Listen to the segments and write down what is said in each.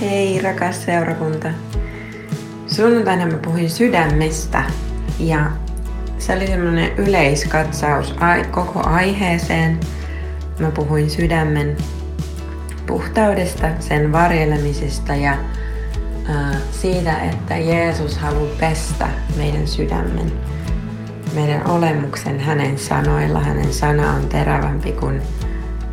Hei rakas seurakunta. Sunnuntaina mä puhuin sydämestä ja se oli semmoinen yleiskatsaus koko aiheeseen. Mä puhuin sydämen puhtaudesta, sen varjelemisesta ja siitä, että Jeesus haluaa pestä meidän sydämen, meidän olemuksen hänen sanoilla. Hänen sana on terävämpi kuin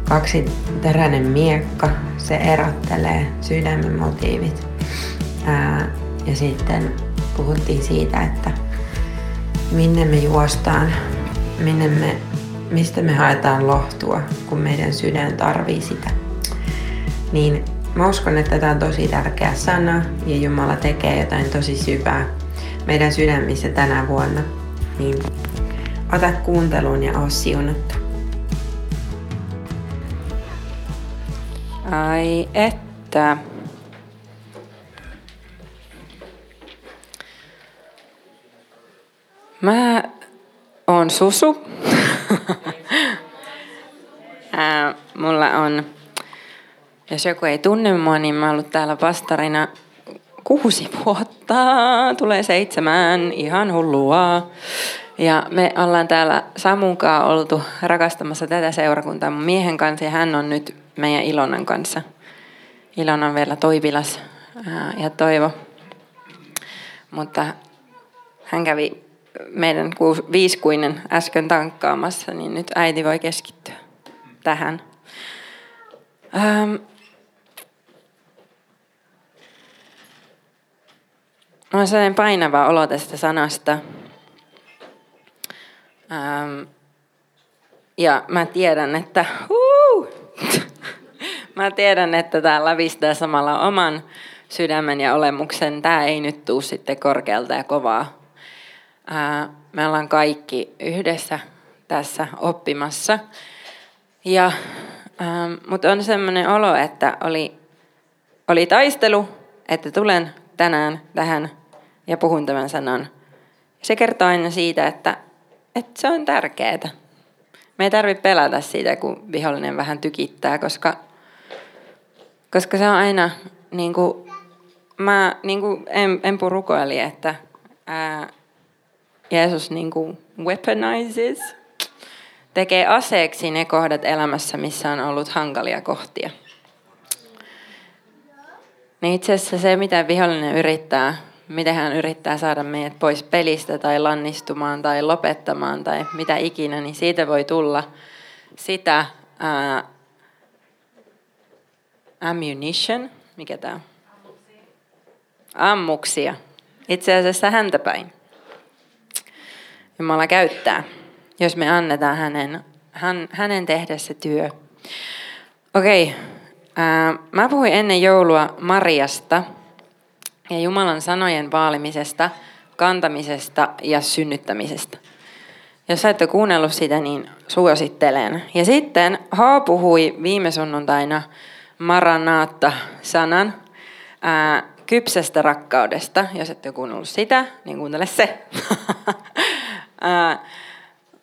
kaksi teräinen miekka. Se erottelee sydämen motiivit. Ää, ja sitten puhuttiin siitä, että minne me juostaan, minne me, mistä me haetaan lohtua, kun meidän sydän tarvii sitä. Niin mä uskon, että tämä on tosi tärkeä sana ja Jumala tekee jotain tosi syvää meidän sydämissä tänä vuonna. Niin ota kuunteluun ja oo siunattu. Ai että. Mä oon Susu. mulla on, jos joku ei tunne mua, niin mä oon ollut täällä pastarina kuusi vuotta. Tulee seitsemän, ihan hullua. Ja me ollaan täällä Samunkaan oltu rakastamassa tätä seurakuntaa mun miehen kanssa ja hän on nyt meidän Ilonan kanssa. Ilona on vielä Toivilas ja Toivo. Mutta hän kävi meidän viiskuinen äsken tankkaamassa, niin nyt äiti voi keskittyä tähän. Ähm, on sellainen painava olo tästä sanasta. Ähm, ja mä tiedän, että uh, mä tiedän, että tämä lävistää samalla oman sydämen ja olemuksen. Tämä ei nyt tuu sitten korkealta ja kovaa. Me ollaan kaikki yhdessä tässä oppimassa. Ja, mutta on sellainen olo, että oli, oli taistelu, että tulen tänään tähän ja puhun tämän sanan. Se kertoo aina siitä, että, että se on tärkeää. Me ei tarvitse pelätä siitä, kun vihollinen vähän tykittää, koska, koska se on aina, niin kuin, mä niin kuin Empu rukoili, että ää, Jeesus niin kuin weaponizes, tekee aseeksi ne kohdat elämässä, missä on ollut hankalia kohtia. Niin itse asiassa se, mitä vihollinen yrittää, miten hän yrittää saada meidät pois pelistä tai lannistumaan tai lopettamaan tai mitä ikinä, niin siitä voi tulla sitä ää, ammunition, mikä tämä on? Ammuksia. Itse asiassa häntä päin. Jumala käyttää, jos me annetaan hänen, hän, hänen tehdä se työ. Okei, okay. mä puhuin ennen joulua Mariasta ja Jumalan sanojen vaalimisesta, kantamisesta ja synnyttämisestä. Jos sä ette kuunnellut sitä, niin suosittelen. Ja sitten H puhui viime sunnuntaina Maranaatta-sanan ää, kypsästä rakkaudesta. Jos ette ole kuunnellut sitä, niin kuuntele se.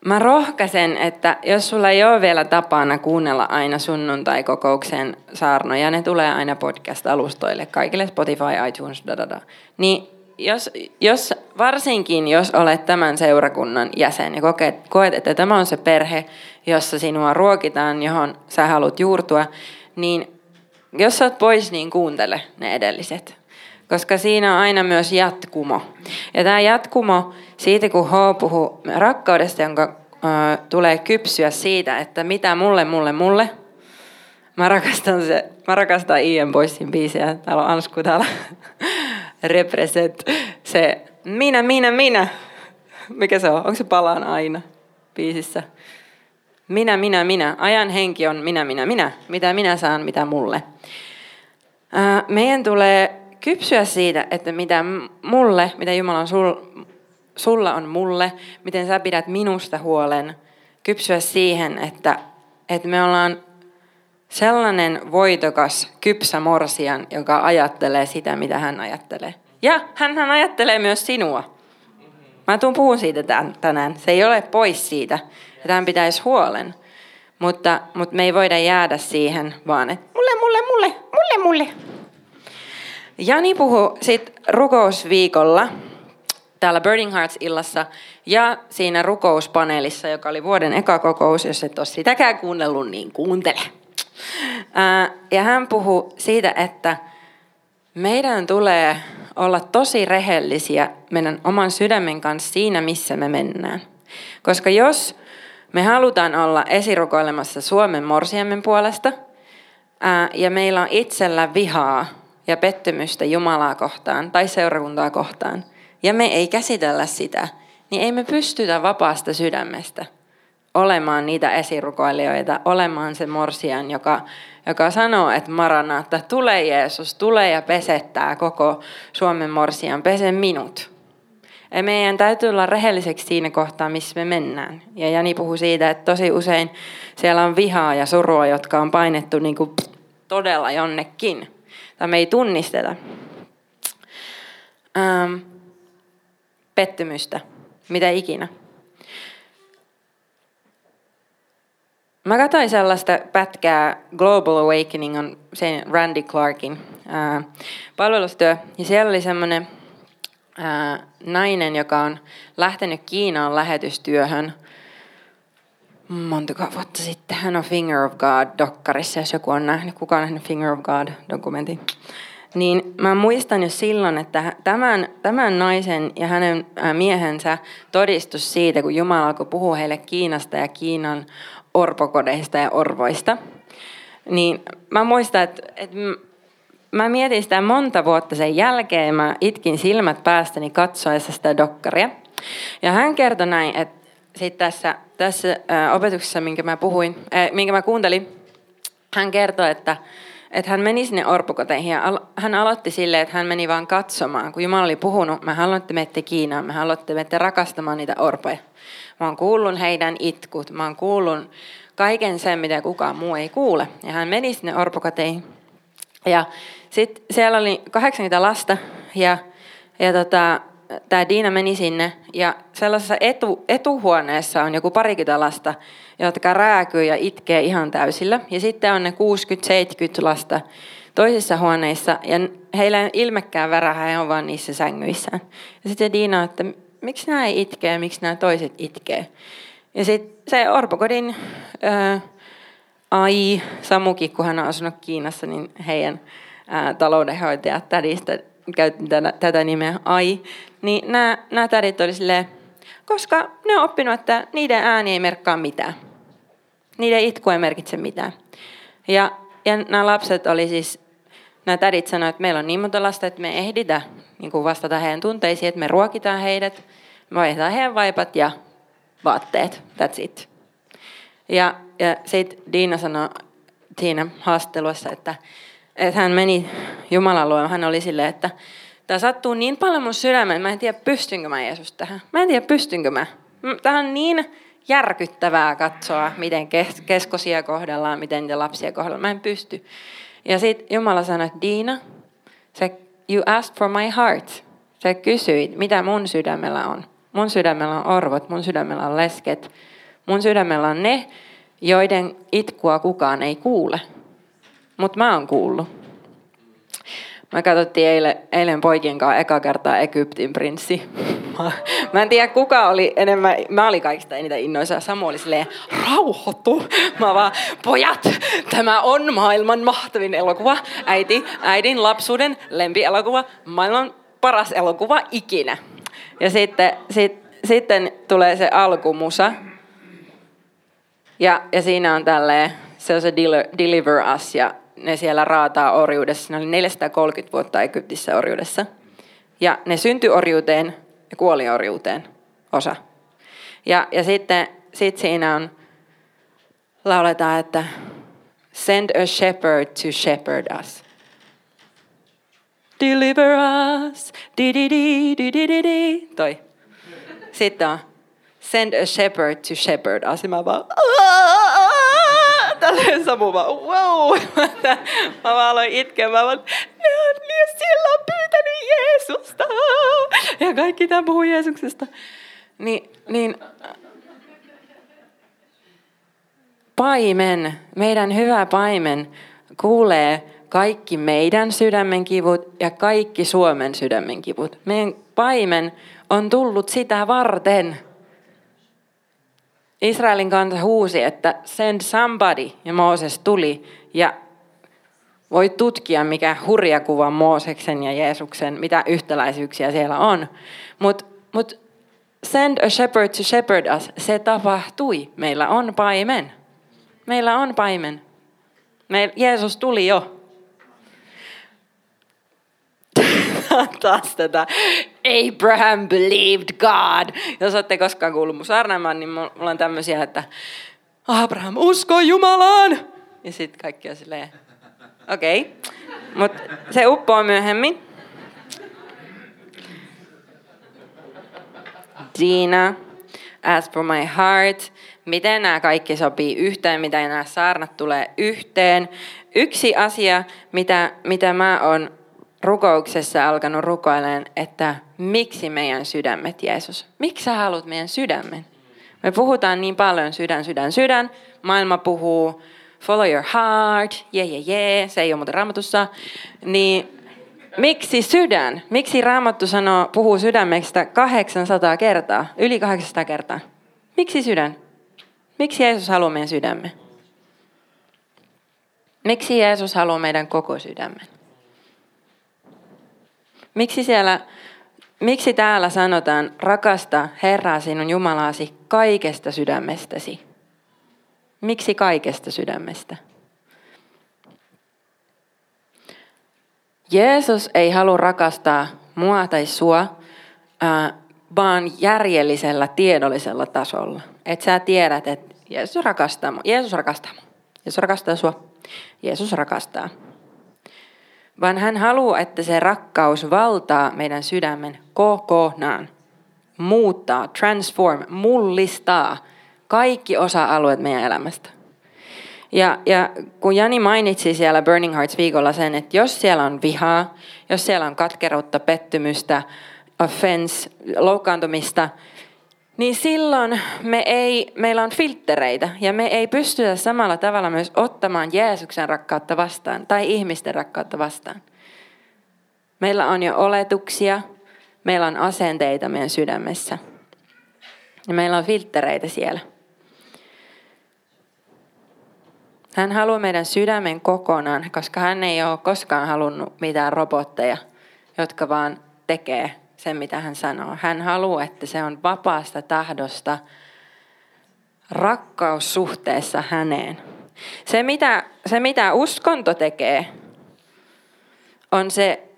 Mä rohkaisen, että jos sulla ei ole vielä tapana kuunnella aina sunnuntai-kokouksen saarnoja, ne tulee aina podcast-alustoille, kaikille Spotify, iTunes, da. Niin jos, jos, varsinkin jos olet tämän seurakunnan jäsen ja koet, koet, että tämä on se perhe, jossa sinua ruokitaan, johon sä haluat juurtua, niin jos sä oot pois, niin kuuntele ne edelliset koska siinä on aina myös jatkumo. Ja tämä jatkumo, siitä kun H puhuu rakkaudesta, jonka äh, tulee kypsyä siitä, että mitä mulle, mulle, mulle. Mä rakastan, se, mä rakastan Ian Boysin biisiä. Täällä on Ansku täällä. Represent. Se minä, minä, minä. Mikä se on? Onko se palaan aina biisissä? Minä, minä, minä. Ajan henki on minä, minä, minä. Mitä minä saan, mitä mulle. meidän tulee kypsyä siitä, että mitä mulle, mitä Jumala on sul, sulla on mulle, miten sä pidät minusta huolen. Kypsyä siihen, että, että me ollaan sellainen voitokas, kypsä morsian, joka ajattelee sitä, mitä hän ajattelee. Ja hän, hän ajattelee myös sinua. Mä tuun puhun siitä tänään. Se ei ole pois siitä, että hän pitäisi huolen. Mutta, mutta me ei voida jäädä siihen vaan, että mulle, mulle, mulle, mulle, mulle. Jani puhui sitten rukousviikolla täällä Burning Hearts-illassa ja siinä rukouspaneelissa, joka oli vuoden eka kokous. Jos et ole sitäkään kuunnellut, niin kuuntele. Ja hän puhui siitä, että meidän tulee olla tosi rehellisiä meidän oman sydämen kanssa siinä, missä me mennään. Koska jos me halutaan olla esirukoilemassa Suomen morsiamen puolesta, ja meillä on itsellä vihaa ja pettymystä Jumalaa kohtaan tai seurakuntaa kohtaan, ja me ei käsitellä sitä, niin ei me pystytä vapaasta sydämestä olemaan niitä esirukoilijoita, olemaan se morsian, joka, joka sanoo, että että tule Jeesus, tule ja pesettää koko Suomen morsian, pese minut. Meidän täytyy olla rehelliseksi siinä kohtaa, missä me mennään. Ja Jani puhuu siitä, että tosi usein siellä on vihaa ja surua, jotka on painettu niin kuin todella jonnekin. Tai me ei tunnisteta. Ähm, pettymystä, mitä ikinä. Mä katsoin sellaista pätkää, Global Awakening on sen Randy Clarkin ää, palvelustyö, ja siellä oli semmoinen nainen, joka on lähtenyt Kiinaan lähetystyöhön montako vuotta sitten. Hän on Finger of God-dokkarissa, jos joku on nähnyt. Kuka on nähnyt Finger of God-dokumentin? Niin mä muistan jo silloin, että tämän, tämän naisen ja hänen miehensä todistus siitä, kun Jumala alkoi puhua heille Kiinasta ja Kiinan orpokodeista ja orvoista, niin mä muistan, että, että mä mietin sitä monta vuotta sen jälkeen, mä itkin silmät päästäni katsoessa sitä dokkaria. Ja hän kertoi näin, että sit tässä, tässä opetuksessa, minkä mä puhuin, äh, minkä mä kuuntelin, hän kertoi, että, että hän meni sinne orpokoteihin ja hän aloitti silleen, että hän meni vaan katsomaan. Kun Jumala oli puhunut, mä haluan, että menette Kiinaan, mä haluan, että menette rakastamaan niitä orpoja. Mä oon kuullut heidän itkut, mä oon kuullut kaiken sen, mitä kukaan muu ei kuule. Ja hän meni sinne orpokoteihin. Ja sitten siellä oli 80 lasta ja, ja tota, tämä Diina meni sinne ja sellaisessa etu, etuhuoneessa on joku parikymmentä lasta, jotka rääkyy ja itkee ihan täysillä. Ja sitten on ne 60-70 lasta toisissa huoneissa ja heillä ei ilmekään värähä, he on vaan niissä sängyissään. Ja sitten Diina, että miksi nämä ei itkee, miksi nämä toiset itkee. Ja sitten se Orpokodin ää, ai Samuki, kun hän on asunut Kiinassa, niin heidän taloudenhoitajat tädistä käytti tätä, nimeä ai, niin nämä, nämä tädit oli silleen, koska ne on oppinut, että niiden ääni ei merkkaa mitään. Niiden itku ei merkitse mitään. Ja, ja nämä lapset oli siis, nämä tädit sanoivat, että meillä on niin monta lasta, että me ehditä niin kuin vastata heidän tunteisiin, että me ruokitaan heidät, me vaihdetaan heidän vaipat ja vaatteet, that's it. Ja, ja sitten Diina sanoi siinä haastattelussa, että, että hän meni Jumalan luo, hän oli silleen, että tämä sattuu niin paljon mun sydämeen, mä en tiedä pystynkö mä Jeesus tähän. Mä en tiedä pystynkö mä. Tämä on niin järkyttävää katsoa, miten keskosia kohdellaan, miten niitä lapsia kohdellaan. Mä en pysty. Ja sitten Jumala sanoi, että Diina, se You asked for my heart. Sä kysyit, mitä mun sydämellä on. Mun sydämellä on orvot, mun sydämellä on lesket. Mun sydämellä on ne, joiden itkua kukaan ei kuule. Mutta mä oon kuullut. Mä katsottiin eilen, eilen poikien kanssa eka kertaa Egyptin prinssi. Mä en tiedä kuka oli enemmän, mä olin kaikista eniten innoissa. Samu oli silleen, rauhoittu. Mä vaan, pojat, tämä on maailman mahtavin elokuva. Äiti, äidin lapsuuden lempielokuva, maailman paras elokuva ikinä. Ja sitten, sit, sitten tulee se alkumusa. Ja, ja siinä on tälleen, se on se Deliver Us ja ne siellä raataa orjuudessa. Ne oli 430 vuotta Egyptissä orjuudessa. Ja ne syntyi orjuuteen ja kuoli orjuuteen osa. Ja, ja sitten sit siinä on, lauletaan, että send a shepherd to shepherd us. Deliver us, di di di di di di di. Toi. Sitten on send a shepherd to shepherd us. Ja mä vaan, tälleen Samu vaan, wow. Mä vaan aloin itkeä, mä vaan, ne on niin, siellä on pyytänyt Jeesusta. Ja kaikki tämä puhuu Jeesuksesta. Niin, niin paimen, meidän hyvä paimen, kuulee kaikki meidän sydämen kivut ja kaikki Suomen sydämen kivut. Meidän paimen on tullut sitä varten. Israelin kansa huusi, että send somebody, ja Mooses tuli. Ja voi tutkia, mikä hurja kuva Mooseksen ja Jeesuksen, mitä yhtäläisyyksiä siellä on. Mutta mut send a shepherd to shepherd us, se tapahtui. Meillä on paimen. Meillä on paimen. Me, Jeesus tuli jo. Taas tätä Abraham believed God. Jos olette koskaan kuullut mun saarnaamaan, niin mulla on tämmöisiä, että Abraham uskoi Jumalaan. Ja sitten kaikki on silleen, okei. Okay. Mutta se uppoo myöhemmin. Dina, as for my heart, miten nämä kaikki sopii yhteen, miten nämä saarnat tulee yhteen. Yksi asia, mitä, mitä mä oon rukouksessa alkanut rukoilemaan, että miksi meidän sydämet, Jeesus? Miksi sä haluat meidän sydämen? Me puhutaan niin paljon sydän, sydän, sydän. Maailma puhuu follow your heart, jee, jee, yeah. se ei ole muuten raamatussa. Niin miksi sydän? Miksi raamattu sanoo, puhuu sydämestä 800 kertaa, yli 800 kertaa? Miksi sydän? Miksi Jeesus haluaa meidän sydämme? Miksi Jeesus haluaa meidän koko sydämen? Miksi siellä, miksi täällä sanotaan, rakasta Herraa sinun Jumalaasi kaikesta sydämestäsi? Miksi kaikesta sydämestä? Jeesus ei halua rakastaa mua tai sua, vaan järjellisellä, tiedollisella tasolla. Että sä tiedät, että Jeesus rakastaa mua. Jeesus rakastaa mua. Jeesus rakastaa sua. Jeesus rakastaa. Vaan hän haluaa, että se rakkaus valtaa meidän sydämen kokonaan. Muuttaa, transform, mullistaa kaikki osa-alueet meidän elämästä. Ja, ja kun Jani mainitsi siellä Burning Hearts viikolla sen, että jos siellä on vihaa, jos siellä on katkeruutta, pettymystä, offense, loukkaantumista, niin silloin me ei, meillä on filtreitä ja me ei pystytä samalla tavalla myös ottamaan Jeesuksen rakkautta vastaan tai ihmisten rakkautta vastaan. Meillä on jo oletuksia, meillä on asenteita meidän sydämessä ja meillä on filtreitä siellä. Hän haluaa meidän sydämen kokonaan, koska hän ei ole koskaan halunnut mitään robotteja, jotka vaan tekee sen, mitä hän sanoo. Hän haluaa, että se on vapaasta tahdosta rakkaussuhteessa häneen. Se mitä, se, mitä uskonto tekee, on se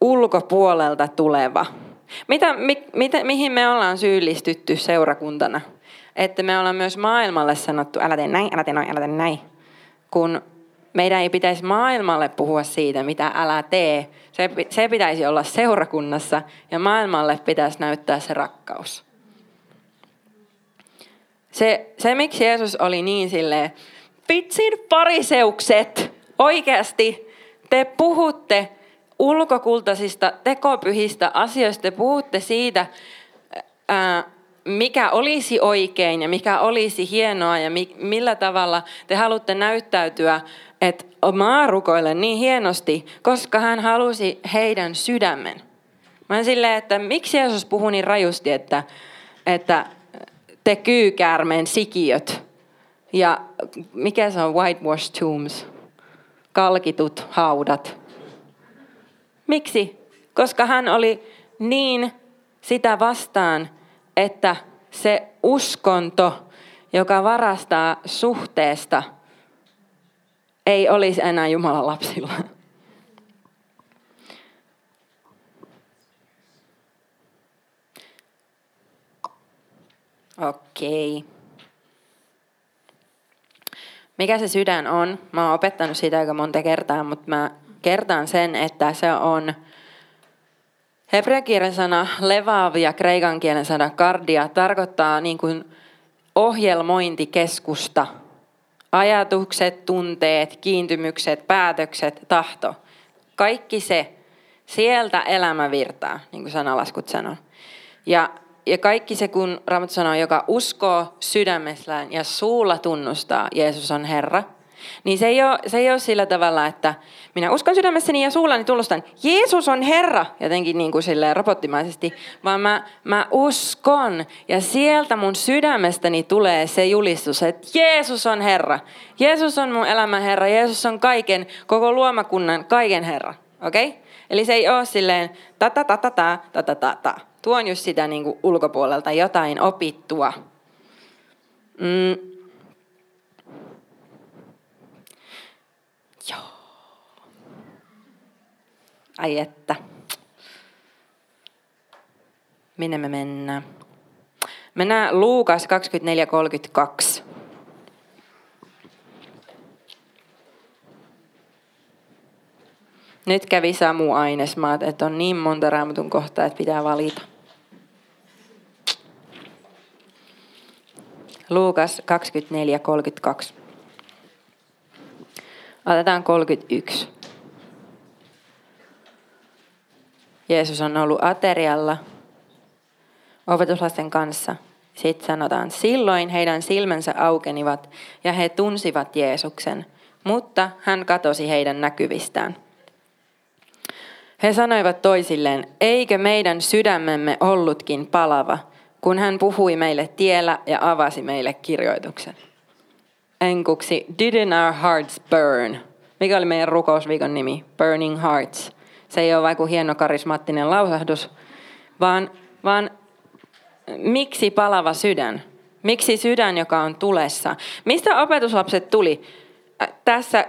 ulkopuolelta tuleva. Mitä, mi, mitä, mihin me ollaan syyllistytty seurakuntana? Että me ollaan myös maailmalle sanottu, älä tee näin, älä tee näin, älä tee näin. Kun meidän ei pitäisi maailmalle puhua siitä, mitä älä tee. Se, se pitäisi olla seurakunnassa ja maailmalle pitäisi näyttää se rakkaus. Se, se miksi Jeesus oli niin silleen, vitsin pariseukset, oikeasti te puhutte ulkokultaisista tekopyhistä asioista, te puhutte siitä, ää, mikä olisi oikein ja mikä olisi hienoa ja mi, millä tavalla te haluatte näyttäytyä että mä rukoilen niin hienosti, koska hän halusi heidän sydämen. Mä silleen, että miksi Jeesus puhuu niin rajusti, että, että te kyykäärmeen sikiöt ja mikä se on whitewash tombs, kalkitut haudat. Miksi? Koska hän oli niin sitä vastaan, että se uskonto, joka varastaa suhteesta – ei olisi enää Jumalan lapsilla. Okei. Okay. Mikä se sydän on? Mä oon opettanut sitä aika monta kertaa, mutta mä kertaan sen, että se on hebrean sana levav ja kreikan kielen sana kardia tarkoittaa niin kuin ohjelmointikeskusta – Ajatukset, tunteet, kiintymykset, päätökset, tahto. Kaikki se, sieltä elämä virtaa, niin kuin sanalaskut sanoo. Ja, ja kaikki se, kun Raamattu sanoo, joka uskoo sydämessään ja suulla tunnustaa, Jeesus on Herra, Niin se ei, ole, se ei ole sillä tavalla, että minä uskon sydämessäni ja suullani tunnustan, Jeesus on Herra, jotenkin niin kuin silleen robottimaisesti, vaan mä, mä uskon ja sieltä mun sydämestäni tulee se julistus, että Jeesus on Herra. Jeesus on mun elämän Herra, Jeesus on kaiken, koko luomakunnan kaiken Herra. Okei? Okay? Eli se ei ole silleen ta ta ta ta ta ta ta ta ta. Tuon just sitä niin kuin ulkopuolelta jotain opittua. Mm. Ai että. Minne me mennään? Mennään Luukas 24.32. Nyt kävi Samu Ainesmaat, että on niin monta raamatun kohtaa, että pitää valita. Luukas 24.32. Otetaan 31. Jeesus on ollut aterialla opetuslasten kanssa. Sitten sanotaan, silloin heidän silmänsä aukenivat ja he tunsivat Jeesuksen, mutta hän katosi heidän näkyvistään. He sanoivat toisilleen, eikö meidän sydämemme ollutkin palava, kun hän puhui meille tiellä ja avasi meille kirjoituksen. Enkuksi, didn't our hearts burn? Mikä oli meidän rukousviikon nimi? Burning Hearts. Se ei ole vaikka hieno karismaattinen lausahdus, vaan, vaan miksi palava sydän? Miksi sydän, joka on tulessa? Mistä opetuslapset tuli? Tässä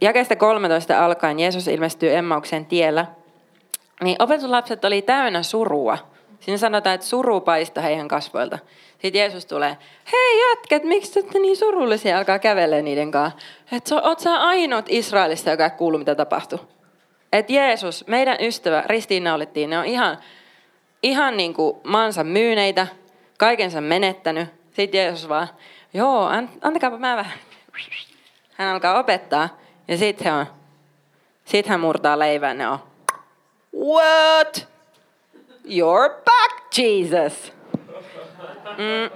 jakeesta 13 alkaen Jeesus ilmestyy Emmauksen tiellä, niin opetuslapset oli täynnä surua. Siinä sanotaan, että suru paistoi heidän kasvoilta. Sitten Jeesus tulee, hei jätket, miksi te olette niin surullisia, alkaa kävellä niiden kanssa. Että oot sä ainut Israelista, joka ei kuulu, mitä tapahtui. Että Jeesus, meidän ystävä, ristiinnaulittiin, ne on ihan, ihan niin kuin maansa myyneitä, kaikensa menettänyt. Sitten Jeesus vaan, joo, antakaapa mä vähän hän alkaa opettaa ja sitten on, sit hän murtaa leivän ja on, what? You're back, Jesus. Mm.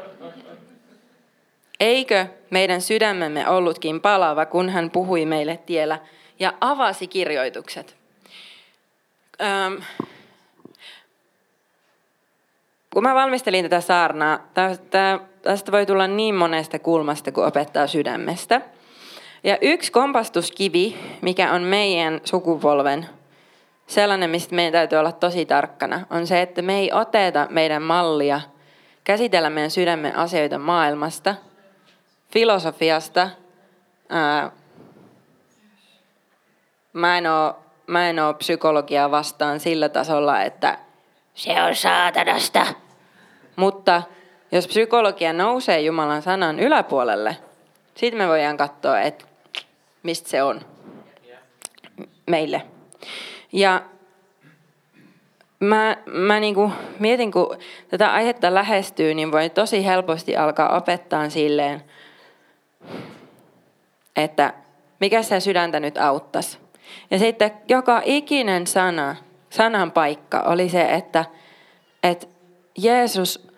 Eikö meidän sydämemme ollutkin palava, kun hän puhui meille tiellä ja avasi kirjoitukset? Öm, kun mä valmistelin tätä saarnaa, tästä voi tulla niin monesta kulmasta, kun opettaa sydämestä – ja yksi kompastuskivi, mikä on meidän sukupolven, sellainen, mistä meidän täytyy olla tosi tarkkana, on se, että me ei oteta meidän mallia käsitellä meidän sydämen asioita maailmasta, filosofiasta. Ää, mä, en oo, mä en oo psykologiaa vastaan sillä tasolla, että se on saatanasta. Mutta jos psykologia nousee Jumalan sanan yläpuolelle, sitten me voidaan katsoa, että mistä se on meille. Ja mä, mä niinku mietin, kun tätä aihetta lähestyy, niin voi tosi helposti alkaa opettaa silleen, että mikä se sydäntä nyt auttaisi. Ja sitten joka ikinen sana, sanan paikka oli se, että, että Jeesus,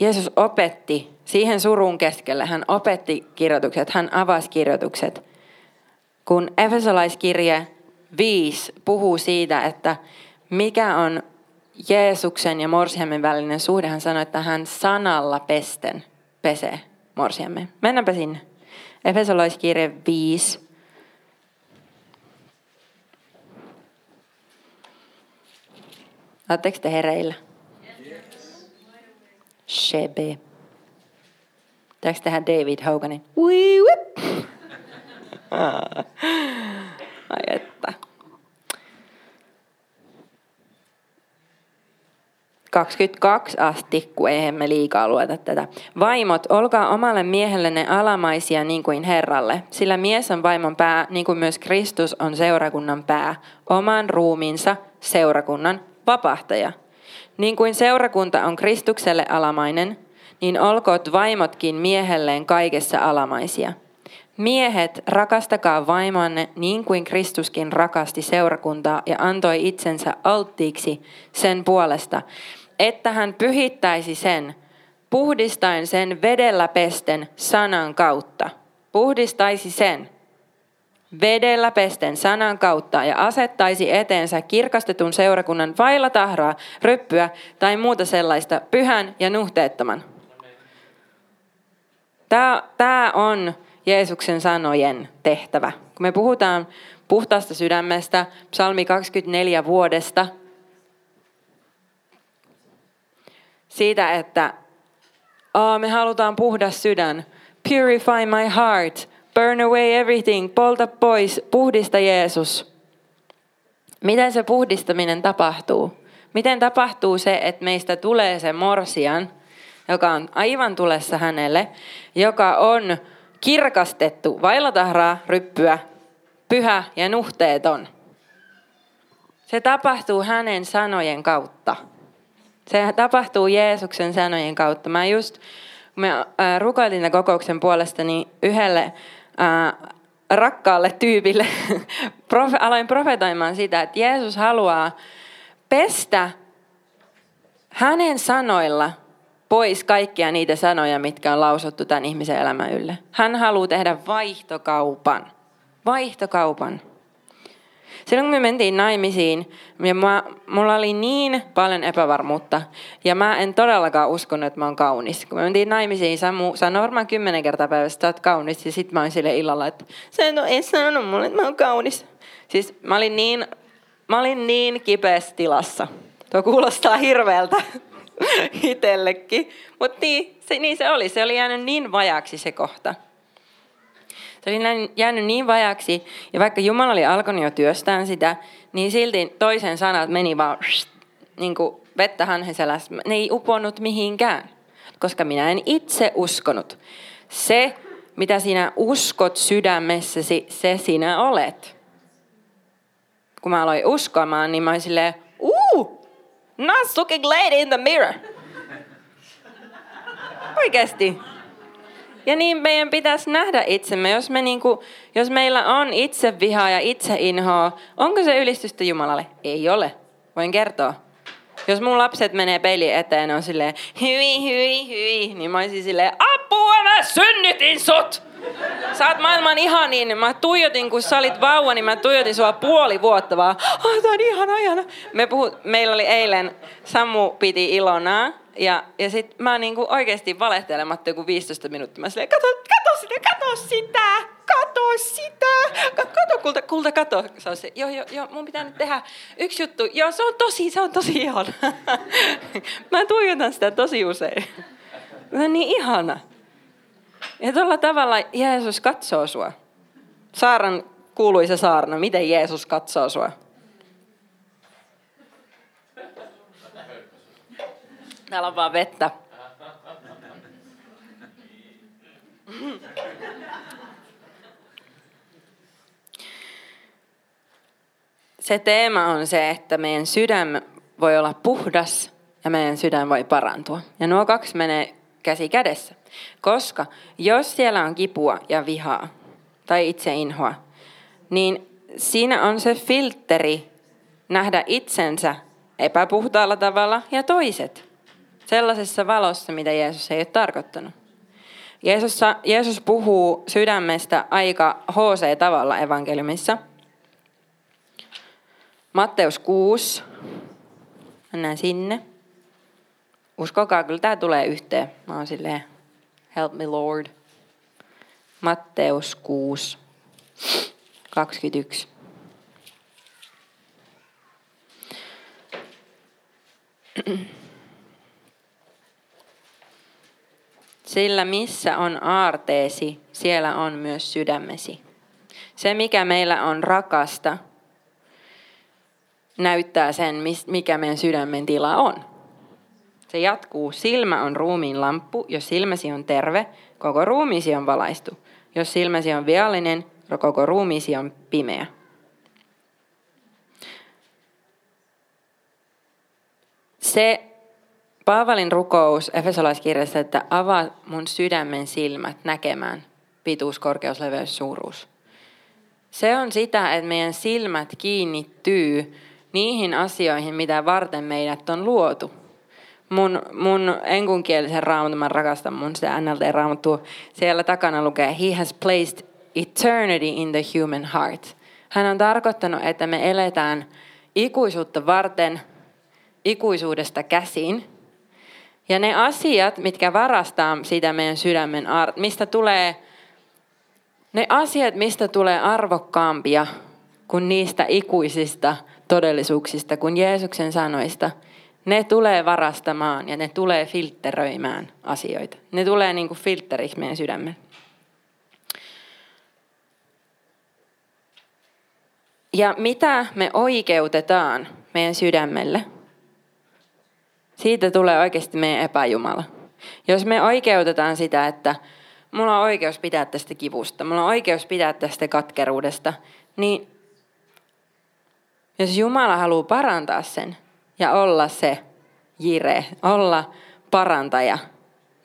Jeesus opetti siihen surun keskelle hän opetti kirjoitukset, hän avasi kirjoitukset. Kun Efesolaiskirje 5 puhuu siitä, että mikä on Jeesuksen ja Morsiamen välinen suhde, hän sanoi, että hän sanalla pesten pesee Morsiamme. Mennäänpä sinne. Efesolaiskirje 5. Oletteko te hereillä? Shebe. Pitääkö tehdä David Hoganin? Wii, whip. Ai että. 22 asti, kun eihän me liikaa lueta tätä. Vaimot, olkaa omalle miehellenne alamaisia niin kuin Herralle, sillä mies on vaimon pää, niin kuin myös Kristus on seurakunnan pää, oman ruumiinsa seurakunnan vapahtaja. Niin kuin seurakunta on Kristukselle alamainen, niin olkoot vaimotkin miehelleen kaikessa alamaisia. Miehet, rakastakaa vaimonne niin kuin Kristuskin rakasti seurakuntaa ja antoi itsensä alttiiksi sen puolesta, että hän pyhittäisi sen, puhdistaen sen vedellä pesten sanan kautta. puhdistaisi sen vedellä pesten sanan kautta ja asettaisi eteensä kirkastetun seurakunnan vailla tahraa, ryppyä tai muuta sellaista pyhän ja nuhteettoman. Tämä, on Jeesuksen sanojen tehtävä. Kun me puhutaan puhtaasta sydämestä, psalmi 24 vuodesta, siitä, että oh, me halutaan puhdas sydän, purify my heart, burn away everything, polta pois, puhdista Jeesus. Miten se puhdistaminen tapahtuu? Miten tapahtuu se, että meistä tulee se morsian, joka on aivan tulessa hänelle, joka on kirkastettu, vailla ryppyä, pyhä ja nuhteeton. Se tapahtuu hänen sanojen kautta. Se tapahtuu Jeesuksen sanojen kautta. Mä just, kun me rukoilin tämän kokouksen puolesta, niin yhdelle ää, rakkaalle tyypille aloin profetoimaan sitä, että Jeesus haluaa pestä hänen sanoilla pois kaikkia niitä sanoja, mitkä on lausuttu tämän ihmisen elämän ylle. Hän haluaa tehdä vaihtokaupan. Vaihtokaupan. Silloin kun me mentiin naimisiin, ja mä, mulla oli niin paljon epävarmuutta, ja mä en todellakaan uskonut, että mä oon kaunis. Kun me mentiin naimisiin, Samu sanoi varmaan kymmenen kertaa päivässä, että sä oot kaunis, ja sitten mä olin sille illalla, että sä et ole sanonut mulle, että mä oon kaunis. Siis mä olin niin, mä olin niin kipeässä tilassa. Tuo kuulostaa hirveältä itsellekin, mutta niin se, niin se oli. Se oli jäänyt niin vajaksi se kohta. Se oli jäänyt niin vajaksi, ja vaikka Jumala oli alkanut jo työstään sitä, niin silti toisen sanat meni vaan niin kuin vettä hanheselässä. Ne ei uponnut mihinkään, koska minä en itse uskonut. Se, mitä sinä uskot sydämessäsi, se sinä olet. Kun mä aloin uskomaan, niin mä olin silleen, uu, not looking lady in the mirror. Oikeasti. Ja niin meidän pitäisi nähdä itsemme, jos, me niinku, jos meillä on itse vihaa ja itse inhoa, onko se ylistystä Jumalalle? Ei ole. Voin kertoa. Jos mun lapset menee peili eteen on silleen, hyi, hyi, hyi, niin mä olisin silleen, apua, mä synnytin sut! Sä oot maailman ihanin. Mä tuijotin, kun sä olit vauva, niin mä tuijotin sua puoli vuotta vaan. Oh, tää on ihana, ihana. Me puhut, meillä oli eilen, Samu piti Ilonaa. Ja, ja sit mä niinku oikeesti valehtelematta joku 15 minuuttia. Mä silleen, kato, kato sitä, kato sitä, kato sitä, kato kulta, kulta, kato. Se on se, joo, joo, joo, mun pitää nyt tehdä yksi juttu. Joo, se on tosi, se on tosi ihana. mä tuijotan sitä tosi usein. Se on niin ihana. Ja tuolla tavalla Jeesus katsoo sua. Saaran kuuluisa saarna, miten Jeesus katsoo sua. Täällä on vaan vettä. Se teema on se, että meidän sydän voi olla puhdas ja meidän sydän voi parantua. Ja nuo kaksi menee käsi kädessä. Koska jos siellä on kipua ja vihaa tai itseinhoa, niin siinä on se filteri nähdä itsensä epäpuhtaalla tavalla ja toiset sellaisessa valossa, mitä Jeesus ei ole tarkoittanut. Jeesus, Jeesus puhuu sydämestä aika HC-tavalla evankeliumissa. Matteus 6. Mennään sinne. Uskokaa, kyllä tämä tulee yhteen. Mä oon silleen, help me Lord. Matteus 6, 21. Sillä missä on aarteesi, siellä on myös sydämesi. Se, mikä meillä on rakasta, näyttää sen, mikä meidän sydämen tila on. Se jatkuu. Silmä on ruumiin lamppu. Jos silmäsi on terve, koko ruumiisi on valaistu. Jos silmäsi on viallinen, koko ruumiisi on pimeä. Se Paavalin rukous Efesolaiskirjassa, että avaa mun sydämen silmät näkemään pituus, korkeus, leveys, suuruus. Se on sitä, että meidän silmät kiinnittyy niihin asioihin, mitä varten meidät on luotu. mun, mun enkunkielisen raamatun, mä rakastan mun sitä NLT-raamattua, siellä takana lukee, He has placed eternity in the human heart. Hän on tarkoittanut, että me eletään ikuisuutta varten, ikuisuudesta käsin. Ja ne asiat, mitkä varastaa sitä meidän sydämen, ar- mistä tulee, ne asiat, mistä tulee arvokkaampia kuin niistä ikuisista todellisuuksista, kuin Jeesuksen sanoista, ne tulee varastamaan ja ne tulee filtteröimään asioita. Ne tulee niin kuin filteriksi meidän sydämen. Ja mitä me oikeutetaan meidän sydämelle, siitä tulee oikeasti meidän epäjumala. Jos me oikeutetaan sitä, että mulla on oikeus pitää tästä kivusta, mulla on oikeus pitää tästä katkeruudesta, niin jos Jumala haluaa parantaa sen ja olla se jire, olla parantaja,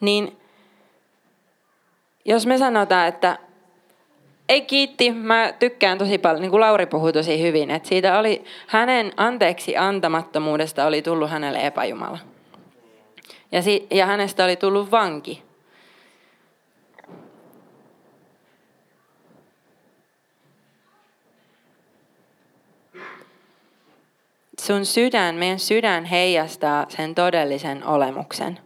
niin jos me sanotaan, että ei kiitti, mä tykkään tosi paljon, niin kuin Lauri puhui tosi hyvin, että siitä oli, hänen anteeksi antamattomuudesta oli tullut hänelle epäjumala. Ja, si, ja hänestä oli tullut vanki. Sun sydän, meidän sydän heijastaa sen todellisen olemuksen.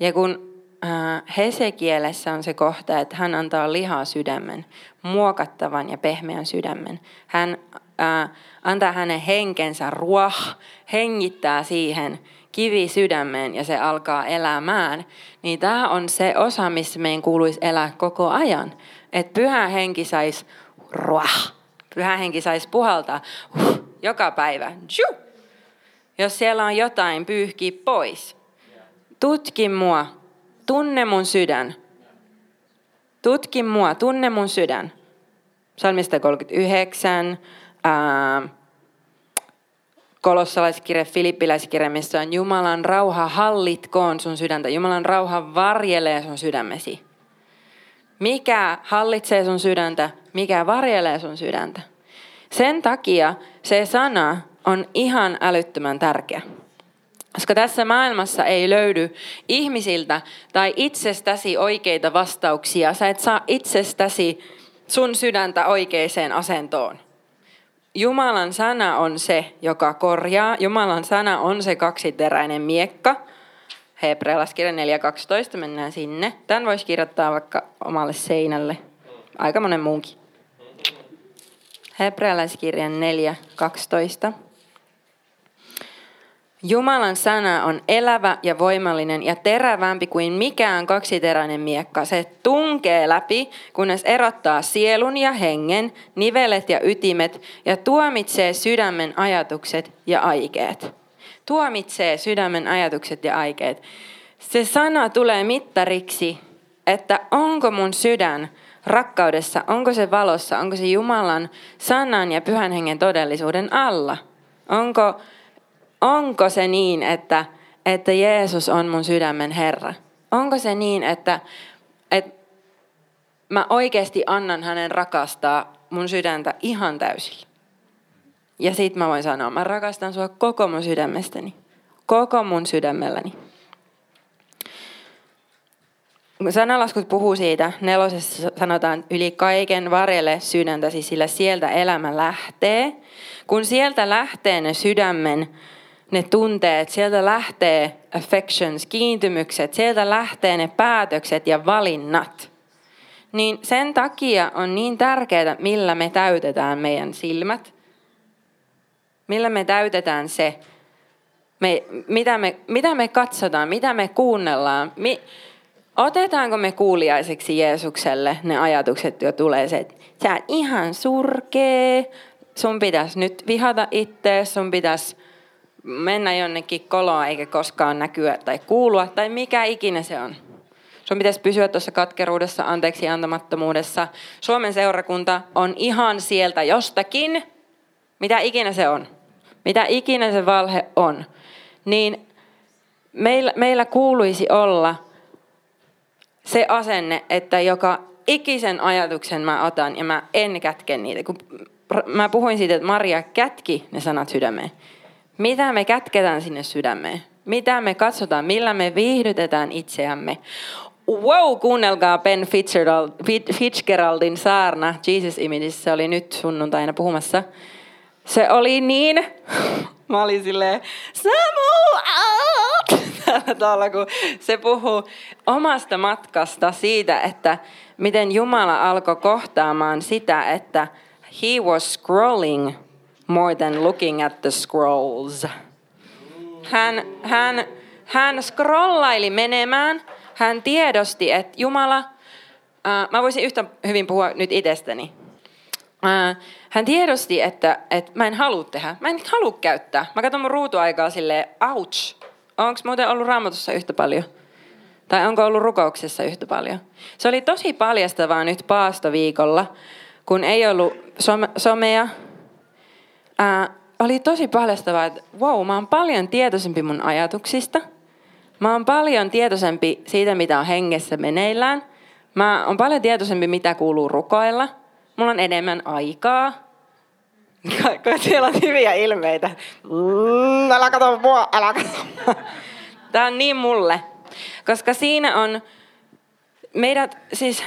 Ja kun Äh, Hesekielessä on se kohta, että hän antaa lihaa sydämen, muokattavan ja pehmeän sydämen. Hän äh, antaa hänen henkensä ruoh, hengittää siihen kivi sydämeen ja se alkaa elämään. Niin tämä on se osa, missä meidän kuuluisi elää koko ajan. Että pyhä henki saisi ruoh, pyhä henki saisi puhaltaa huh, joka päivä. Tju! Jos siellä on jotain, pyyhki pois. Tutki mua, tunne mun sydän. Tutki mua, tunne mun sydän. Psalmista 39, ää, kolossalaiskirja, filippiläiskirja, missä on Jumalan rauha hallitkoon sun sydäntä. Jumalan rauha varjelee sun sydämesi. Mikä hallitsee sun sydäntä, mikä varjelee sun sydäntä. Sen takia se sana on ihan älyttömän tärkeä. Koska tässä maailmassa ei löydy ihmisiltä tai itsestäsi oikeita vastauksia. Sä et saa itsestäsi sun sydäntä oikeaan asentoon. Jumalan sana on se, joka korjaa. Jumalan sana on se kaksiteräinen miekka. Hebrealaiskirja 4.12, mennään sinne. Tämän voisi kirjoittaa vaikka omalle seinälle. Aika monen muunkin. Hebrealaiskirjan 4.12. Jumalan sana on elävä ja voimallinen ja terävämpi kuin mikään kaksiteräinen miekka. Se tunkee läpi, kunnes erottaa sielun ja hengen, nivelet ja ytimet ja tuomitsee sydämen ajatukset ja aikeet. Tuomitsee sydämen ajatukset ja aikeet. Se sana tulee mittariksi, että onko mun sydän rakkaudessa, onko se valossa, onko se Jumalan sanan ja pyhän hengen todellisuuden alla. Onko onko se niin, että, että Jeesus on mun sydämen Herra? Onko se niin, että, että mä oikeasti annan hänen rakastaa mun sydäntä ihan täysillä? Ja sit mä voin sanoa, mä rakastan sua koko mun sydämestäni. Koko mun sydämelläni. Sanalaskut puhuu siitä, nelosessa sanotaan, yli kaiken varjelle sydäntäsi, sillä sieltä elämä lähtee. Kun sieltä lähtee ne sydämen ne tunteet, sieltä lähtee affections, kiintymykset, sieltä lähtee ne päätökset ja valinnat. Niin sen takia on niin tärkeää, millä me täytetään meidän silmät, millä me täytetään se, me, mitä, me, mitä me katsotaan, mitä me kuunnellaan. Mi, otetaanko me kuuliaiseksi Jeesukselle ne ajatukset, jo tulee se, että sä ihan surkee, sun pitäisi nyt vihata itse, sun pitäisi mennä jonnekin koloa eikä koskaan näkyä tai kuulua tai mikä ikinä se on. Sun pitäisi pysyä tuossa katkeruudessa, anteeksi antamattomuudessa. Suomen seurakunta on ihan sieltä jostakin, mitä ikinä se on. Mitä ikinä se valhe on. Niin meillä, meillä kuuluisi olla se asenne, että joka ikisen ajatuksen mä otan ja mä en kätke niitä. Kun mä puhuin siitä, että Maria kätki ne sanat sydämeen. Mitä me kätketään sinne sydämeen? mitä me katsotaan, millä me viihdytetään itseämme. Wow, kuunnelkaa Ben Fitzgerald, Fitzgeraldin saarna Jesus Images, se oli nyt sunnuntaina puhumassa. Se oli niin, mä olin silleen, Samu, tällä kun se puhuu omasta matkasta siitä, että miten Jumala alkoi kohtaamaan sitä, että he was scrolling more than looking at the scrolls. Hän, hän, hän scrollaili menemään, hän tiedosti, että Jumala, äh, mä voisin yhtä hyvin puhua nyt itsestäni. Äh, hän tiedosti, että, että mä en halua tehdä, mä en halua käyttää. Mä katson mun ruutuaikaa silleen, ouch, onko muuten ollut raamatussa yhtä paljon? Tai onko ollut rukouksessa yhtä paljon? Se oli tosi paljastavaa nyt paastoviikolla, kun ei ollut some, somea. Ää, oli tosi paljastavaa, että wow, mä oon paljon tietoisempi mun ajatuksista. Mä oon paljon tietoisempi siitä, mitä on hengessä meneillään. Mä oon paljon tietoisempi, mitä kuuluu rukoilla. Mulla on enemmän aikaa. Kun siellä on hyviä ilmeitä. Mm, älä kato mua, älä kato. Tää on niin mulle. Koska siinä on meidät, siis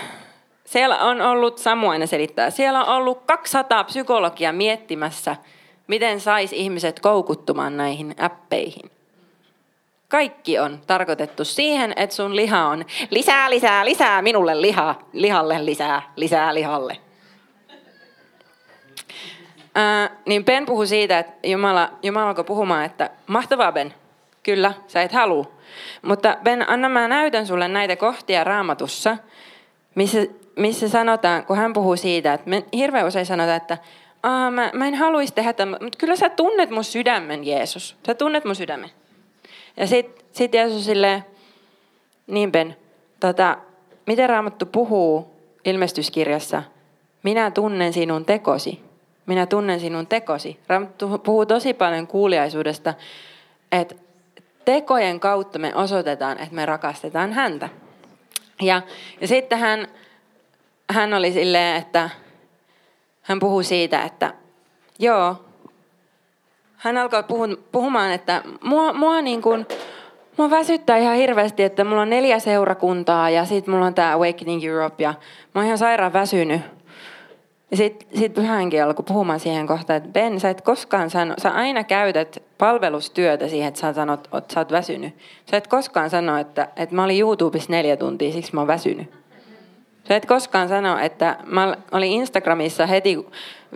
siellä on ollut, Samu aina selittää, siellä on ollut 200 psykologia miettimässä, miten sais ihmiset koukuttumaan näihin appeihin. Kaikki on tarkoitettu siihen, että sun liha on lisää, lisää, lisää minulle lihaa, lihalle lisää, lisää lihalle. Ää, niin Ben puhui siitä, että Jumala, Jumala alkoi puhumaan, että mahtavaa Ben, kyllä, sä et halua. Mutta Ben, anna mä näytän sulle näitä kohtia raamatussa, missä, missä sanotaan, kun hän puhuu siitä, että me hirveän usein sanotaan, että Aa, mä, mä en haluaisi tehdä tämän, mutta kyllä sä tunnet mun sydämen, Jeesus. Sä tunnet mun sydämen. Ja sitten sit Jeesus silleen, niin Ben, tota, miten Raamattu puhuu ilmestyskirjassa, minä tunnen sinun tekosi. Minä tunnen sinun tekosi. Raamattu puhuu tosi paljon kuuliaisuudesta, että tekojen kautta me osoitetaan, että me rakastetaan häntä. Ja, ja sitten hän, hän oli silleen, että hän puhuu siitä, että joo, hän alkoi puhumaan, että mua, mua, niin kuin, mua väsyttää ihan hirveästi, että mulla on neljä seurakuntaa ja sitten mulla on tämä Awakening Europe ja mä oon ihan sairaan väsynyt. Ja sitten sit pyhänkin alkoi puhumaan siihen kohtaan, että Ben, sä et koskaan sano, sä aina käytät palvelustyötä siihen, että sä sanot, että sä oot väsynyt. Sä et koskaan sano, että, että mä olin YouTubessa neljä tuntia, siksi mä oon väsynyt. Sä et koskaan sano, että mä olin Instagramissa heti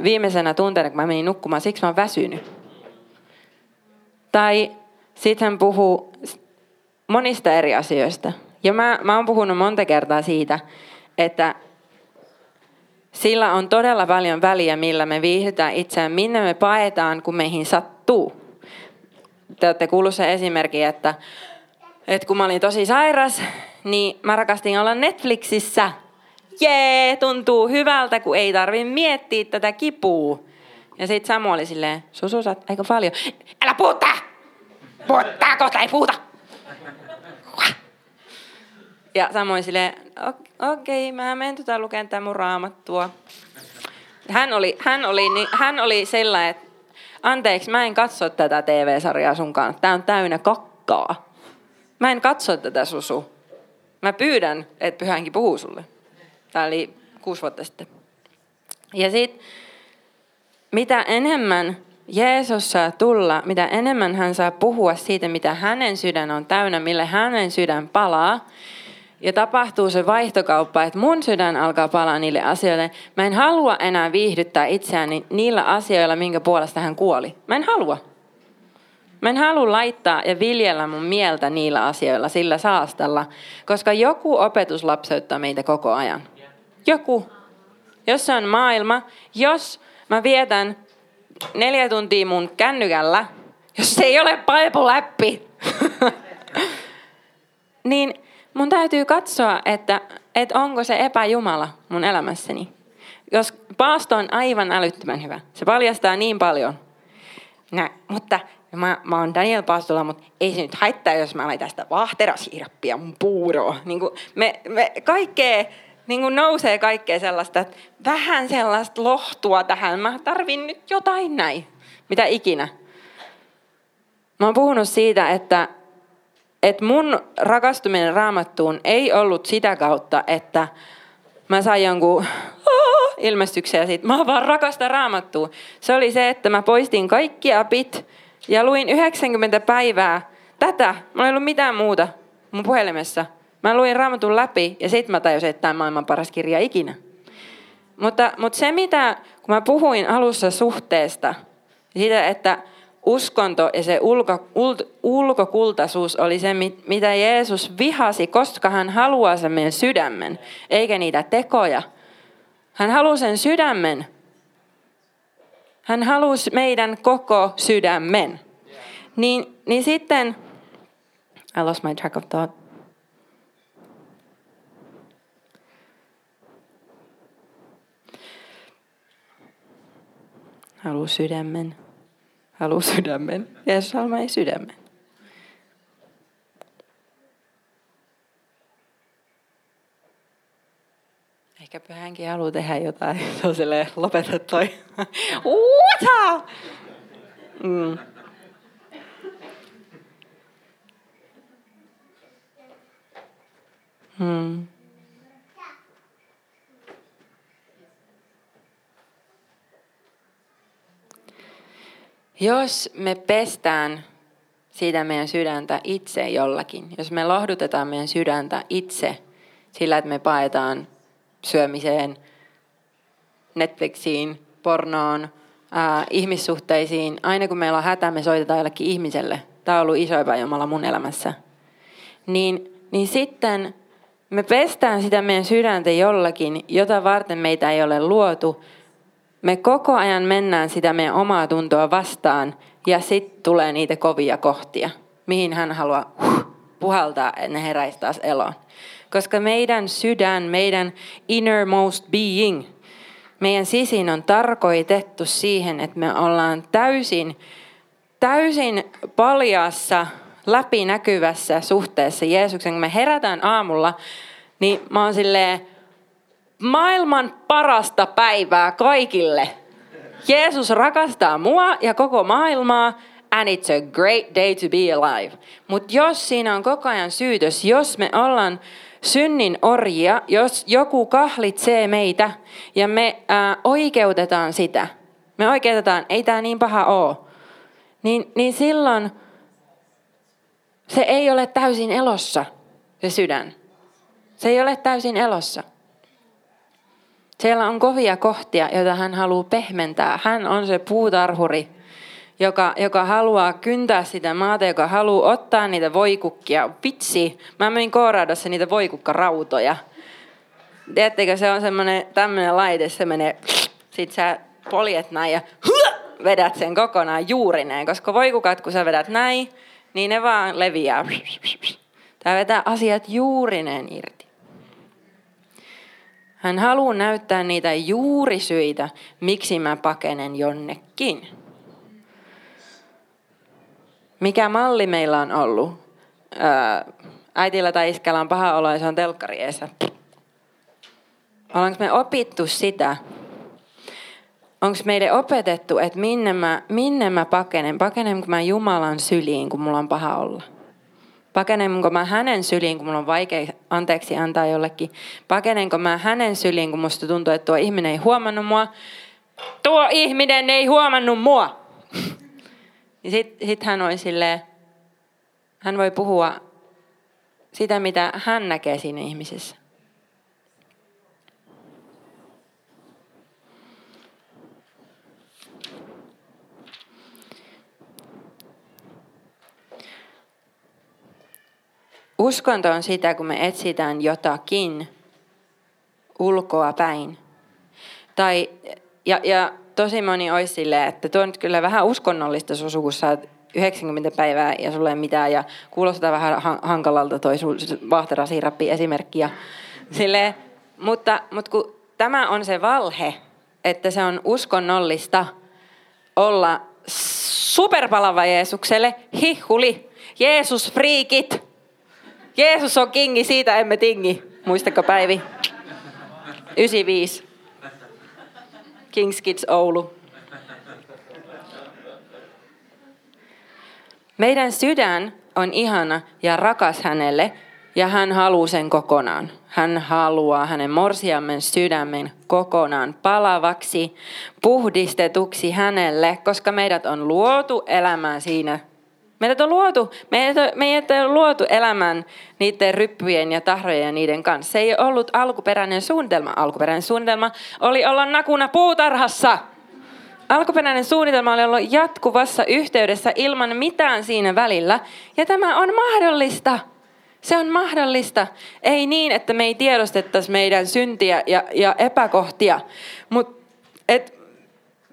viimeisenä tunteena, kun mä menin nukkumaan, siksi mä oon väsynyt. Tai sitten hän puhuu monista eri asioista. Ja mä, mä oon puhunut monta kertaa siitä, että sillä on todella paljon väliä, millä me viihdytään itseään, minne me paetaan, kun meihin sattuu. Te olette kuullut se esimerkki, että, että kun mä olin tosi sairas, niin mä rakastin olla Netflixissä. Jee, tuntuu hyvältä, kun ei tarvi miettiä tätä kipua. Ja sitten Samu oli silleen, Susu, sä aika paljon. Älä puhuta! Puhuttaa, kohta ei puhuta! Ja samoin silleen, okei, okay, mä menen tota lukemaan tämän mun raamattua. Hän oli, hän oli, niin, hän oli sellainen, että anteeksi, mä en katso tätä TV-sarjaa sunkaan. Tää on täynnä kakkaa. Mä en katso tätä susu. Mä pyydän, että pyhänkin puhuu sulle. Tää oli kuusi vuotta sitten. Ja sit, mitä enemmän Jeesus saa tulla, mitä enemmän hän saa puhua siitä, mitä hänen sydän on täynnä, millä hänen sydän palaa, ja tapahtuu se vaihtokauppa, että mun sydän alkaa palaa niille asioille. Mä en halua enää viihdyttää itseäni niillä asioilla, minkä puolesta hän kuoli. Mä en halua. Mä en halua laittaa ja viljellä mun mieltä niillä asioilla, sillä saastalla, koska joku opetus lapseuttaa meitä koko ajan. Joku. Jos on maailma, jos mä vietän neljä tuntia mun kännykällä, jos se ei ole Bible-läppi, niin mun täytyy katsoa, että, että onko se epäjumala mun elämässäni. Jos paasto on aivan älyttömän hyvä, se paljastaa niin paljon. Nä, mutta mä, mä oon Daniel Paastola, mutta ei se nyt haittaa, jos mä laitan sitä vahterasiirappia mun puuroa. Niin me, me kaikkea, niin kuin nousee kaikkea sellaista, että vähän sellaista lohtua tähän. Mä tarvin nyt jotain näin. Mitä ikinä. Mä oon puhunut siitä, että että mun rakastuminen raamattuun ei ollut sitä kautta, että mä sain jonkun ilmestyksiä siitä. Mä vaan rakastan raamattua. Se oli se, että mä poistin kaikki apit ja luin 90 päivää tätä. Mulla ei ollut mitään muuta mun puhelimessa. Mä luin raamatun läpi ja sitten mä tajusin, että tämä on maailman paras kirja ikinä. Mutta, mutta se, mitä, kun mä puhuin alussa suhteesta, siitä, että uskonto ja se ulko, ult, ulkokultaisuus oli se, mitä Jeesus vihasi, koska hän haluaa sen meidän sydämen, eikä niitä tekoja. Hän haluaa sen sydämen. Hän halusi meidän koko sydämen. Niin, niin sitten, I lost my track of thought. Haluaa sydämen. Haluaa sydämen. Jeesus haluaa sydämen. Ehkä pyhänkin haluaa tehdä jotain. Se on silleen, lopeta toi. What? Mm. Hmm. Jos me pestään siitä meidän sydäntä itse jollakin, jos me lohdutetaan meidän sydäntä itse sillä, että me paetaan syömiseen, Netflixiin, pornoon, ää, ihmissuhteisiin, aina kun meillä on hätä, me soitetaan jollekin ihmiselle. Tämä on ollut iso epäjumala mun elämässä. Niin, niin sitten me pestään sitä meidän sydäntä jollakin, jota varten meitä ei ole luotu, me koko ajan mennään sitä meidän omaa tuntoa vastaan ja sitten tulee niitä kovia kohtia, mihin hän haluaa puhaltaa, että ne heräisi taas eloon. Koska meidän sydän, meidän innermost being, meidän sisin on tarkoitettu siihen, että me ollaan täysin, täysin paljassa, läpinäkyvässä suhteessa Jeesuksen. Kun me herätään aamulla, niin mä oon silleen, maailman parasta päivää kaikille. Jeesus rakastaa mua ja koko maailmaa, and it's a great day to be alive. Mutta jos siinä on koko ajan syytös, jos me ollaan synnin orjia, jos joku kahlitsee meitä ja me ää, oikeutetaan sitä, me oikeutetaan, ei tämä niin paha ole, niin, niin silloin se ei ole täysin elossa, se sydän. Se ei ole täysin elossa. Siellä on kovia kohtia, joita hän haluaa pehmentää. Hän on se puutarhuri, joka, joka haluaa kyntää sitä maata, joka haluaa ottaa niitä voikukkia. Vitsi, mä myin Kooradossa niitä voikukkarautoja. Tiedättekö, se on semmoinen tämmöinen laite, se menee, sit sä poljet näin ja vedät sen kokonaan juurineen, koska voikukat, kun sä vedät näin, niin ne vaan leviää. Tää vetää asiat juurineen irti. Hän haluaa näyttää niitä juurisyitä, miksi mä pakenen jonnekin. Mikä malli meillä on ollut? äitillä tai iskällä on paha olo ja se on telkkari eessä. Ollaanko me opittu sitä? Onko meille opetettu, että minne mä, minne mä pakenen? Pakenenko mä Jumalan syliin, kun mulla on paha olla? Pakenenko mä hänen syliin, kun mulla on vaikea anteeksi antaa jollekin? Pakenenko mä hänen syliin, kun musta tuntuu, että tuo ihminen ei huomannut mua? Tuo ihminen ei huomannut mua! Sitten sit hän on silleen, hän voi puhua sitä, mitä hän näkee siinä ihmisessä. Uskonto on sitä, kun me etsitään jotakin ulkoa päin. Tai, ja, ja tosi moni olisi silleen, että tuo on nyt kyllä vähän uskonnollista susu, kun sä 90 päivää ja sulle ei mitään ja kuulostaa vähän hankalalta toi vahterasirappi esimerkki. Ja mutta, mutta kun tämä on se valhe, että se on uskonnollista olla superpalava Jeesukselle, hihuli, Jeesus friikit, Jeesus on kingi, siitä emme tingi. Muistako Päivi? 95. Kings Kids Oulu. Meidän sydän on ihana ja rakas hänelle ja hän haluaa sen kokonaan. Hän haluaa hänen morsiammen sydämen kokonaan palavaksi, puhdistetuksi hänelle, koska meidät on luotu elämään siinä. Meidät on luotu, meidät on, meidät on luotu elämään niiden ryppyjen ja tahrojen ja niiden kanssa. Se ei ollut alkuperäinen suunnitelma. Alkuperäinen suunnitelma oli olla nakuna puutarhassa. Alkuperäinen suunnitelma oli olla jatkuvassa yhteydessä ilman mitään siinä välillä. Ja tämä on mahdollista. Se on mahdollista. Ei niin, että me ei tiedostettaisi meidän syntiä ja, ja epäkohtia, mutta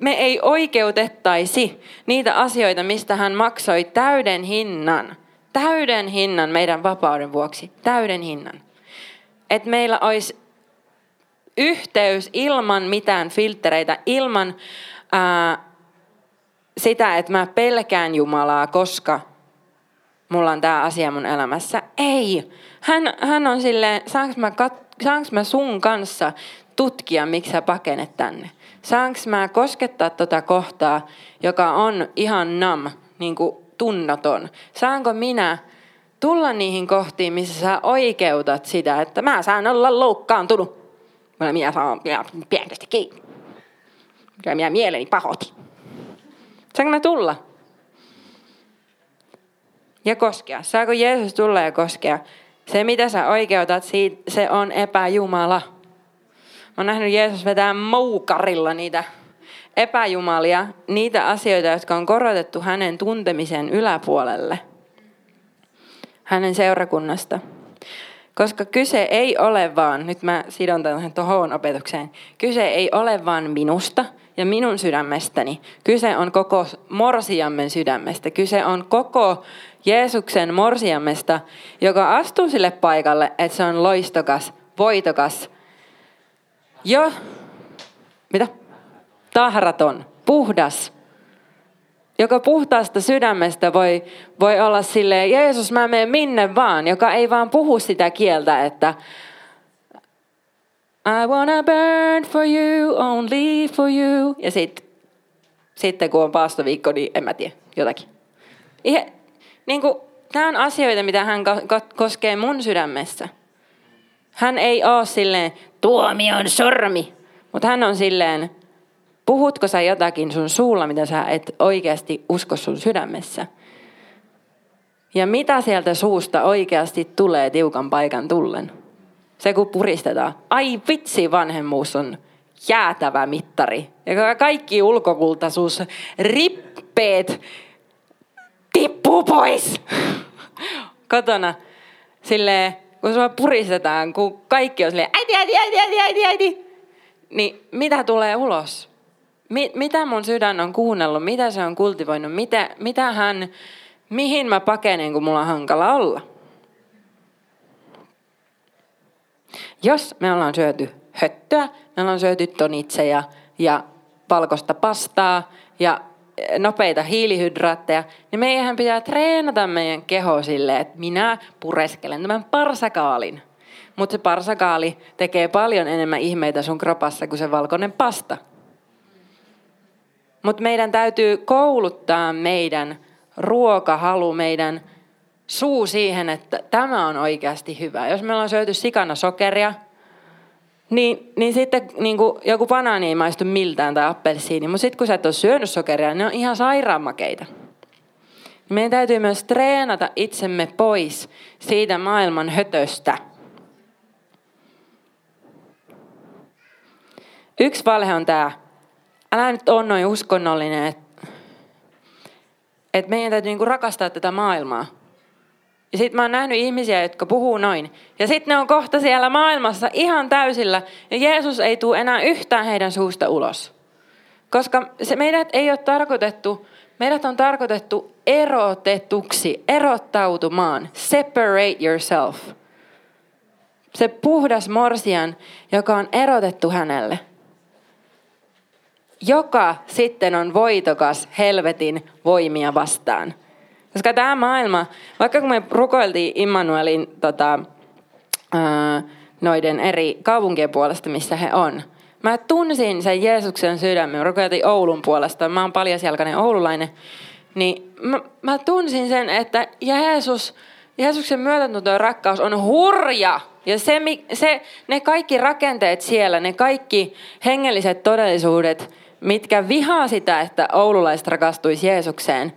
me ei oikeutettaisi niitä asioita, mistä hän maksoi täyden hinnan. Täyden hinnan meidän vapauden vuoksi. Täyden hinnan. Että meillä olisi yhteys ilman mitään filtreitä, ilman ää, sitä, että mä pelkään Jumalaa, koska mulla on tämä asia mun elämässä. Ei. Hän, hän on silleen, saanko mä, kat, saanko mä sun kanssa tutkia, miksi sä pakenet tänne? Saanko mä koskettaa tota kohtaa, joka on ihan nam, niin kuin tunnaton? Saanko minä tulla niihin kohtiin, missä sä oikeutat sitä, että mä saan olla loukkaantunut? Minä saan pienesti kiinni. Ja minä mieleni pahoti. Saanko mä tulla? Ja koskea. Saako Jeesus tulla ja koskea? Se, mitä sä oikeutat, se on epäjumala. Mä oon nähnyt Jeesus vetää moukarilla niitä epäjumalia, niitä asioita, jotka on korotettu hänen tuntemisen yläpuolelle, hänen seurakunnasta. Koska kyse ei ole vaan, nyt mä sidon tähän tuohon opetukseen, kyse ei ole vaan minusta ja minun sydämestäni. Kyse on koko morsiammen sydämestä. Kyse on koko Jeesuksen morsiammesta, joka astuu sille paikalle, että se on loistokas, voitokas, jo, mitä? Tahraton, puhdas. Joka puhtaasta sydämestä voi, voi olla silleen, Jeesus mä menen minne vaan, joka ei vaan puhu sitä kieltä, että I wanna burn for you, only for you. Ja sit, sitten kun on paastoviikko, niin en mä tiedä, jotakin. Niin kuin, tämä on asioita, mitä hän koskee mun sydämessä. Hän ei ole silleen, tuomion sormi. Mutta hän on silleen, puhutko sä jotakin sun suulla, mitä sä et oikeasti usko sun sydämessä? Ja mitä sieltä suusta oikeasti tulee tiukan paikan tullen? Se kun puristetaan. Ai vitsi, vanhemmuus on jäätävä mittari. Ja kaikki ulkokultaisuus, rippeet tippuu pois. Kotona silleen, kun sua puristetaan, kun kaikki on silleen, äiti, äiti, äiti, äiti, äiti, äiti, niin mitä tulee ulos? Mi- mitä mun sydän on kuunnellut, mitä se on kultivoinut, mitä, mitä hän, mihin mä pakenen, kun mulla on hankala olla? Jos me ollaan syöty höttöä, me ollaan syöty tonitseja ja valkoista pastaa ja nopeita hiilihydraatteja, niin meidän pitää treenata meidän keho silleen, että minä pureskelen tämän parsakaalin. Mutta se parsakaali tekee paljon enemmän ihmeitä sun kropassa kuin se valkoinen pasta. Mutta meidän täytyy kouluttaa meidän ruokahalu, meidän suu siihen, että tämä on oikeasti hyvä. Jos me ollaan syöty sikana sokeria, niin, niin sitten niin kuin joku banaani ei maistu miltään tai appelsiini, mutta sitten kun sä et ole syönyt sokeria, niin ne on ihan sairaanmakeita. Meidän täytyy myös treenata itsemme pois siitä maailman hötöstä. Yksi valhe on tämä, älä nyt ole noin uskonnollinen, että et meidän täytyy niinku rakastaa tätä maailmaa. Ja sitten mä oon nähnyt ihmisiä, jotka puhuu noin. Ja sitten ne on kohta siellä maailmassa ihan täysillä. Ja Jeesus ei tule enää yhtään heidän suusta ulos. Koska se meidät ei ole tarkoitettu, meidät on tarkoitettu erotetuksi, erottautumaan. Separate yourself. Se puhdas morsian, joka on erotettu hänelle. Joka sitten on voitokas helvetin voimia vastaan. Koska tämä maailma, vaikka kun me rukoiltiin Immanuelin tota, ää, noiden eri kaupunkien puolesta, missä he on, mä tunsin sen Jeesuksen sydämen. Me rukoiltiin Oulun puolesta. Mä oon paljasjalkainen oululainen. niin mä, mä tunsin sen, että Jeesus, Jeesuksen myötätunto ja rakkaus on hurja. Ja se, se, ne kaikki rakenteet siellä, ne kaikki hengelliset todellisuudet, mitkä vihaa sitä, että oululaiset rakastuisi Jeesukseen,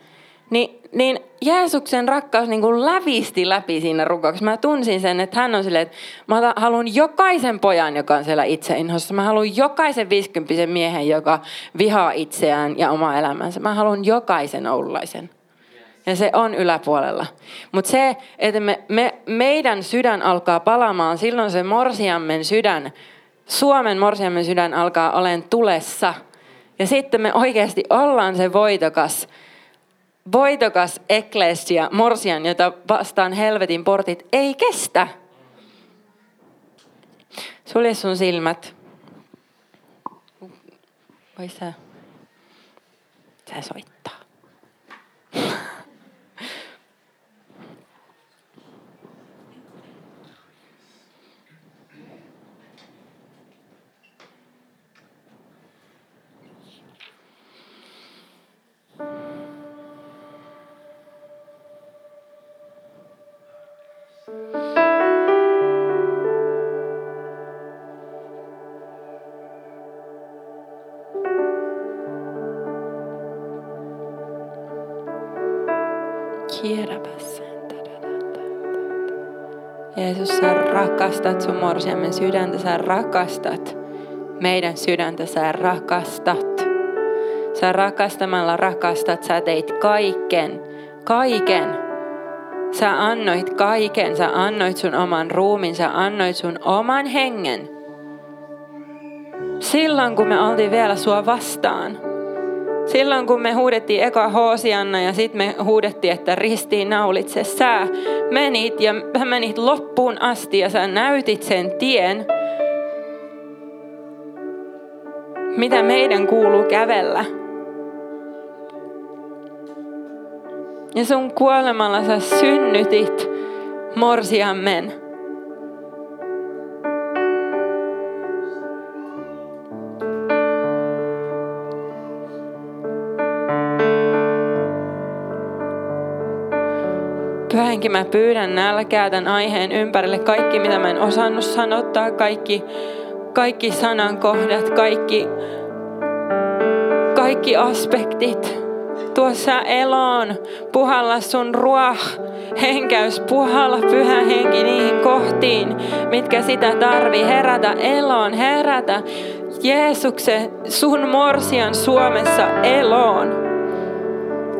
niin, niin Jeesuksen rakkaus niin kuin lävisti läpi siinä rukouksessa. Mä tunsin sen, että hän on silleen, että mä haluan jokaisen pojan, joka on siellä itseinhossa. Mä haluan jokaisen viisikymppisen miehen, joka vihaa itseään ja omaa elämänsä. Mä haluan jokaisen oululaisen. Ja se on yläpuolella. Mutta se, että me, me, meidän sydän alkaa palaamaan, silloin se morsiammen sydän, Suomen morsiammen sydän alkaa olen tulessa. Ja sitten me oikeasti ollaan se voitokas, voitokas eklesia, morsian, jota vastaan helvetin portit ei kestä. Sulje sun silmät. Voi sä. Sä soittaa. Sä rakastat sun morsiamen sydäntä, sä rakastat meidän sydäntä, sä rakastat. Sä rakastamalla rakastat, sä teit kaiken, kaiken. Sä annoit kaiken, sä annoit sun oman ruumin, sä annoit sun oman hengen. Silloin kun me oltiin vielä sua vastaan. Silloin kun me huudettiin eka Hoosianna ja sitten me huudettiin, että ristiin naulitse, sä menit ja sä menit loppuun asti ja sä näytit sen tien, mitä meidän kuuluu kävellä. Ja sun kuolemalla sä synnytit morsiammen. Pyhänkin mä pyydän nälkää tämän aiheen ympärille. Kaikki, mitä mä en osannut sanottaa, kaikki, kaikki sanankohdat, kaikki, kaikki aspektit. Tuossa eloon, puhalla sun ruoh, henkäys, puhalla pyhä henki niihin kohtiin, mitkä sitä tarvii. Herätä eloon, herätä Jeesuksen, sun morsian Suomessa eloon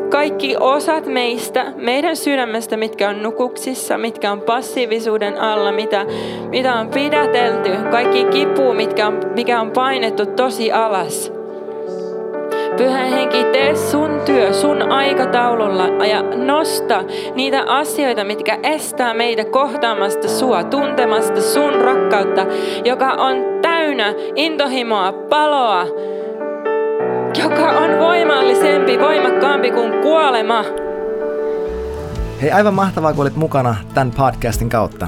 kaikki osat meistä, meidän sydämestä, mitkä on nukuksissa, mitkä on passiivisuuden alla, mitä, mitä on pidätelty, kaikki kipu, mitkä on, mikä on painettu tosi alas. Pyhä henki, tee sun työ sun aikataululla ja nosta niitä asioita, mitkä estää meitä kohtaamasta sua, tuntemasta sun rakkautta, joka on täynnä intohimoa, paloa, joka on voimallisempi, voimakkaampi kuin kuolema. Hei, aivan mahtavaa, kun olit mukana tämän podcastin kautta.